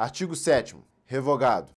Artigo 7 revogado.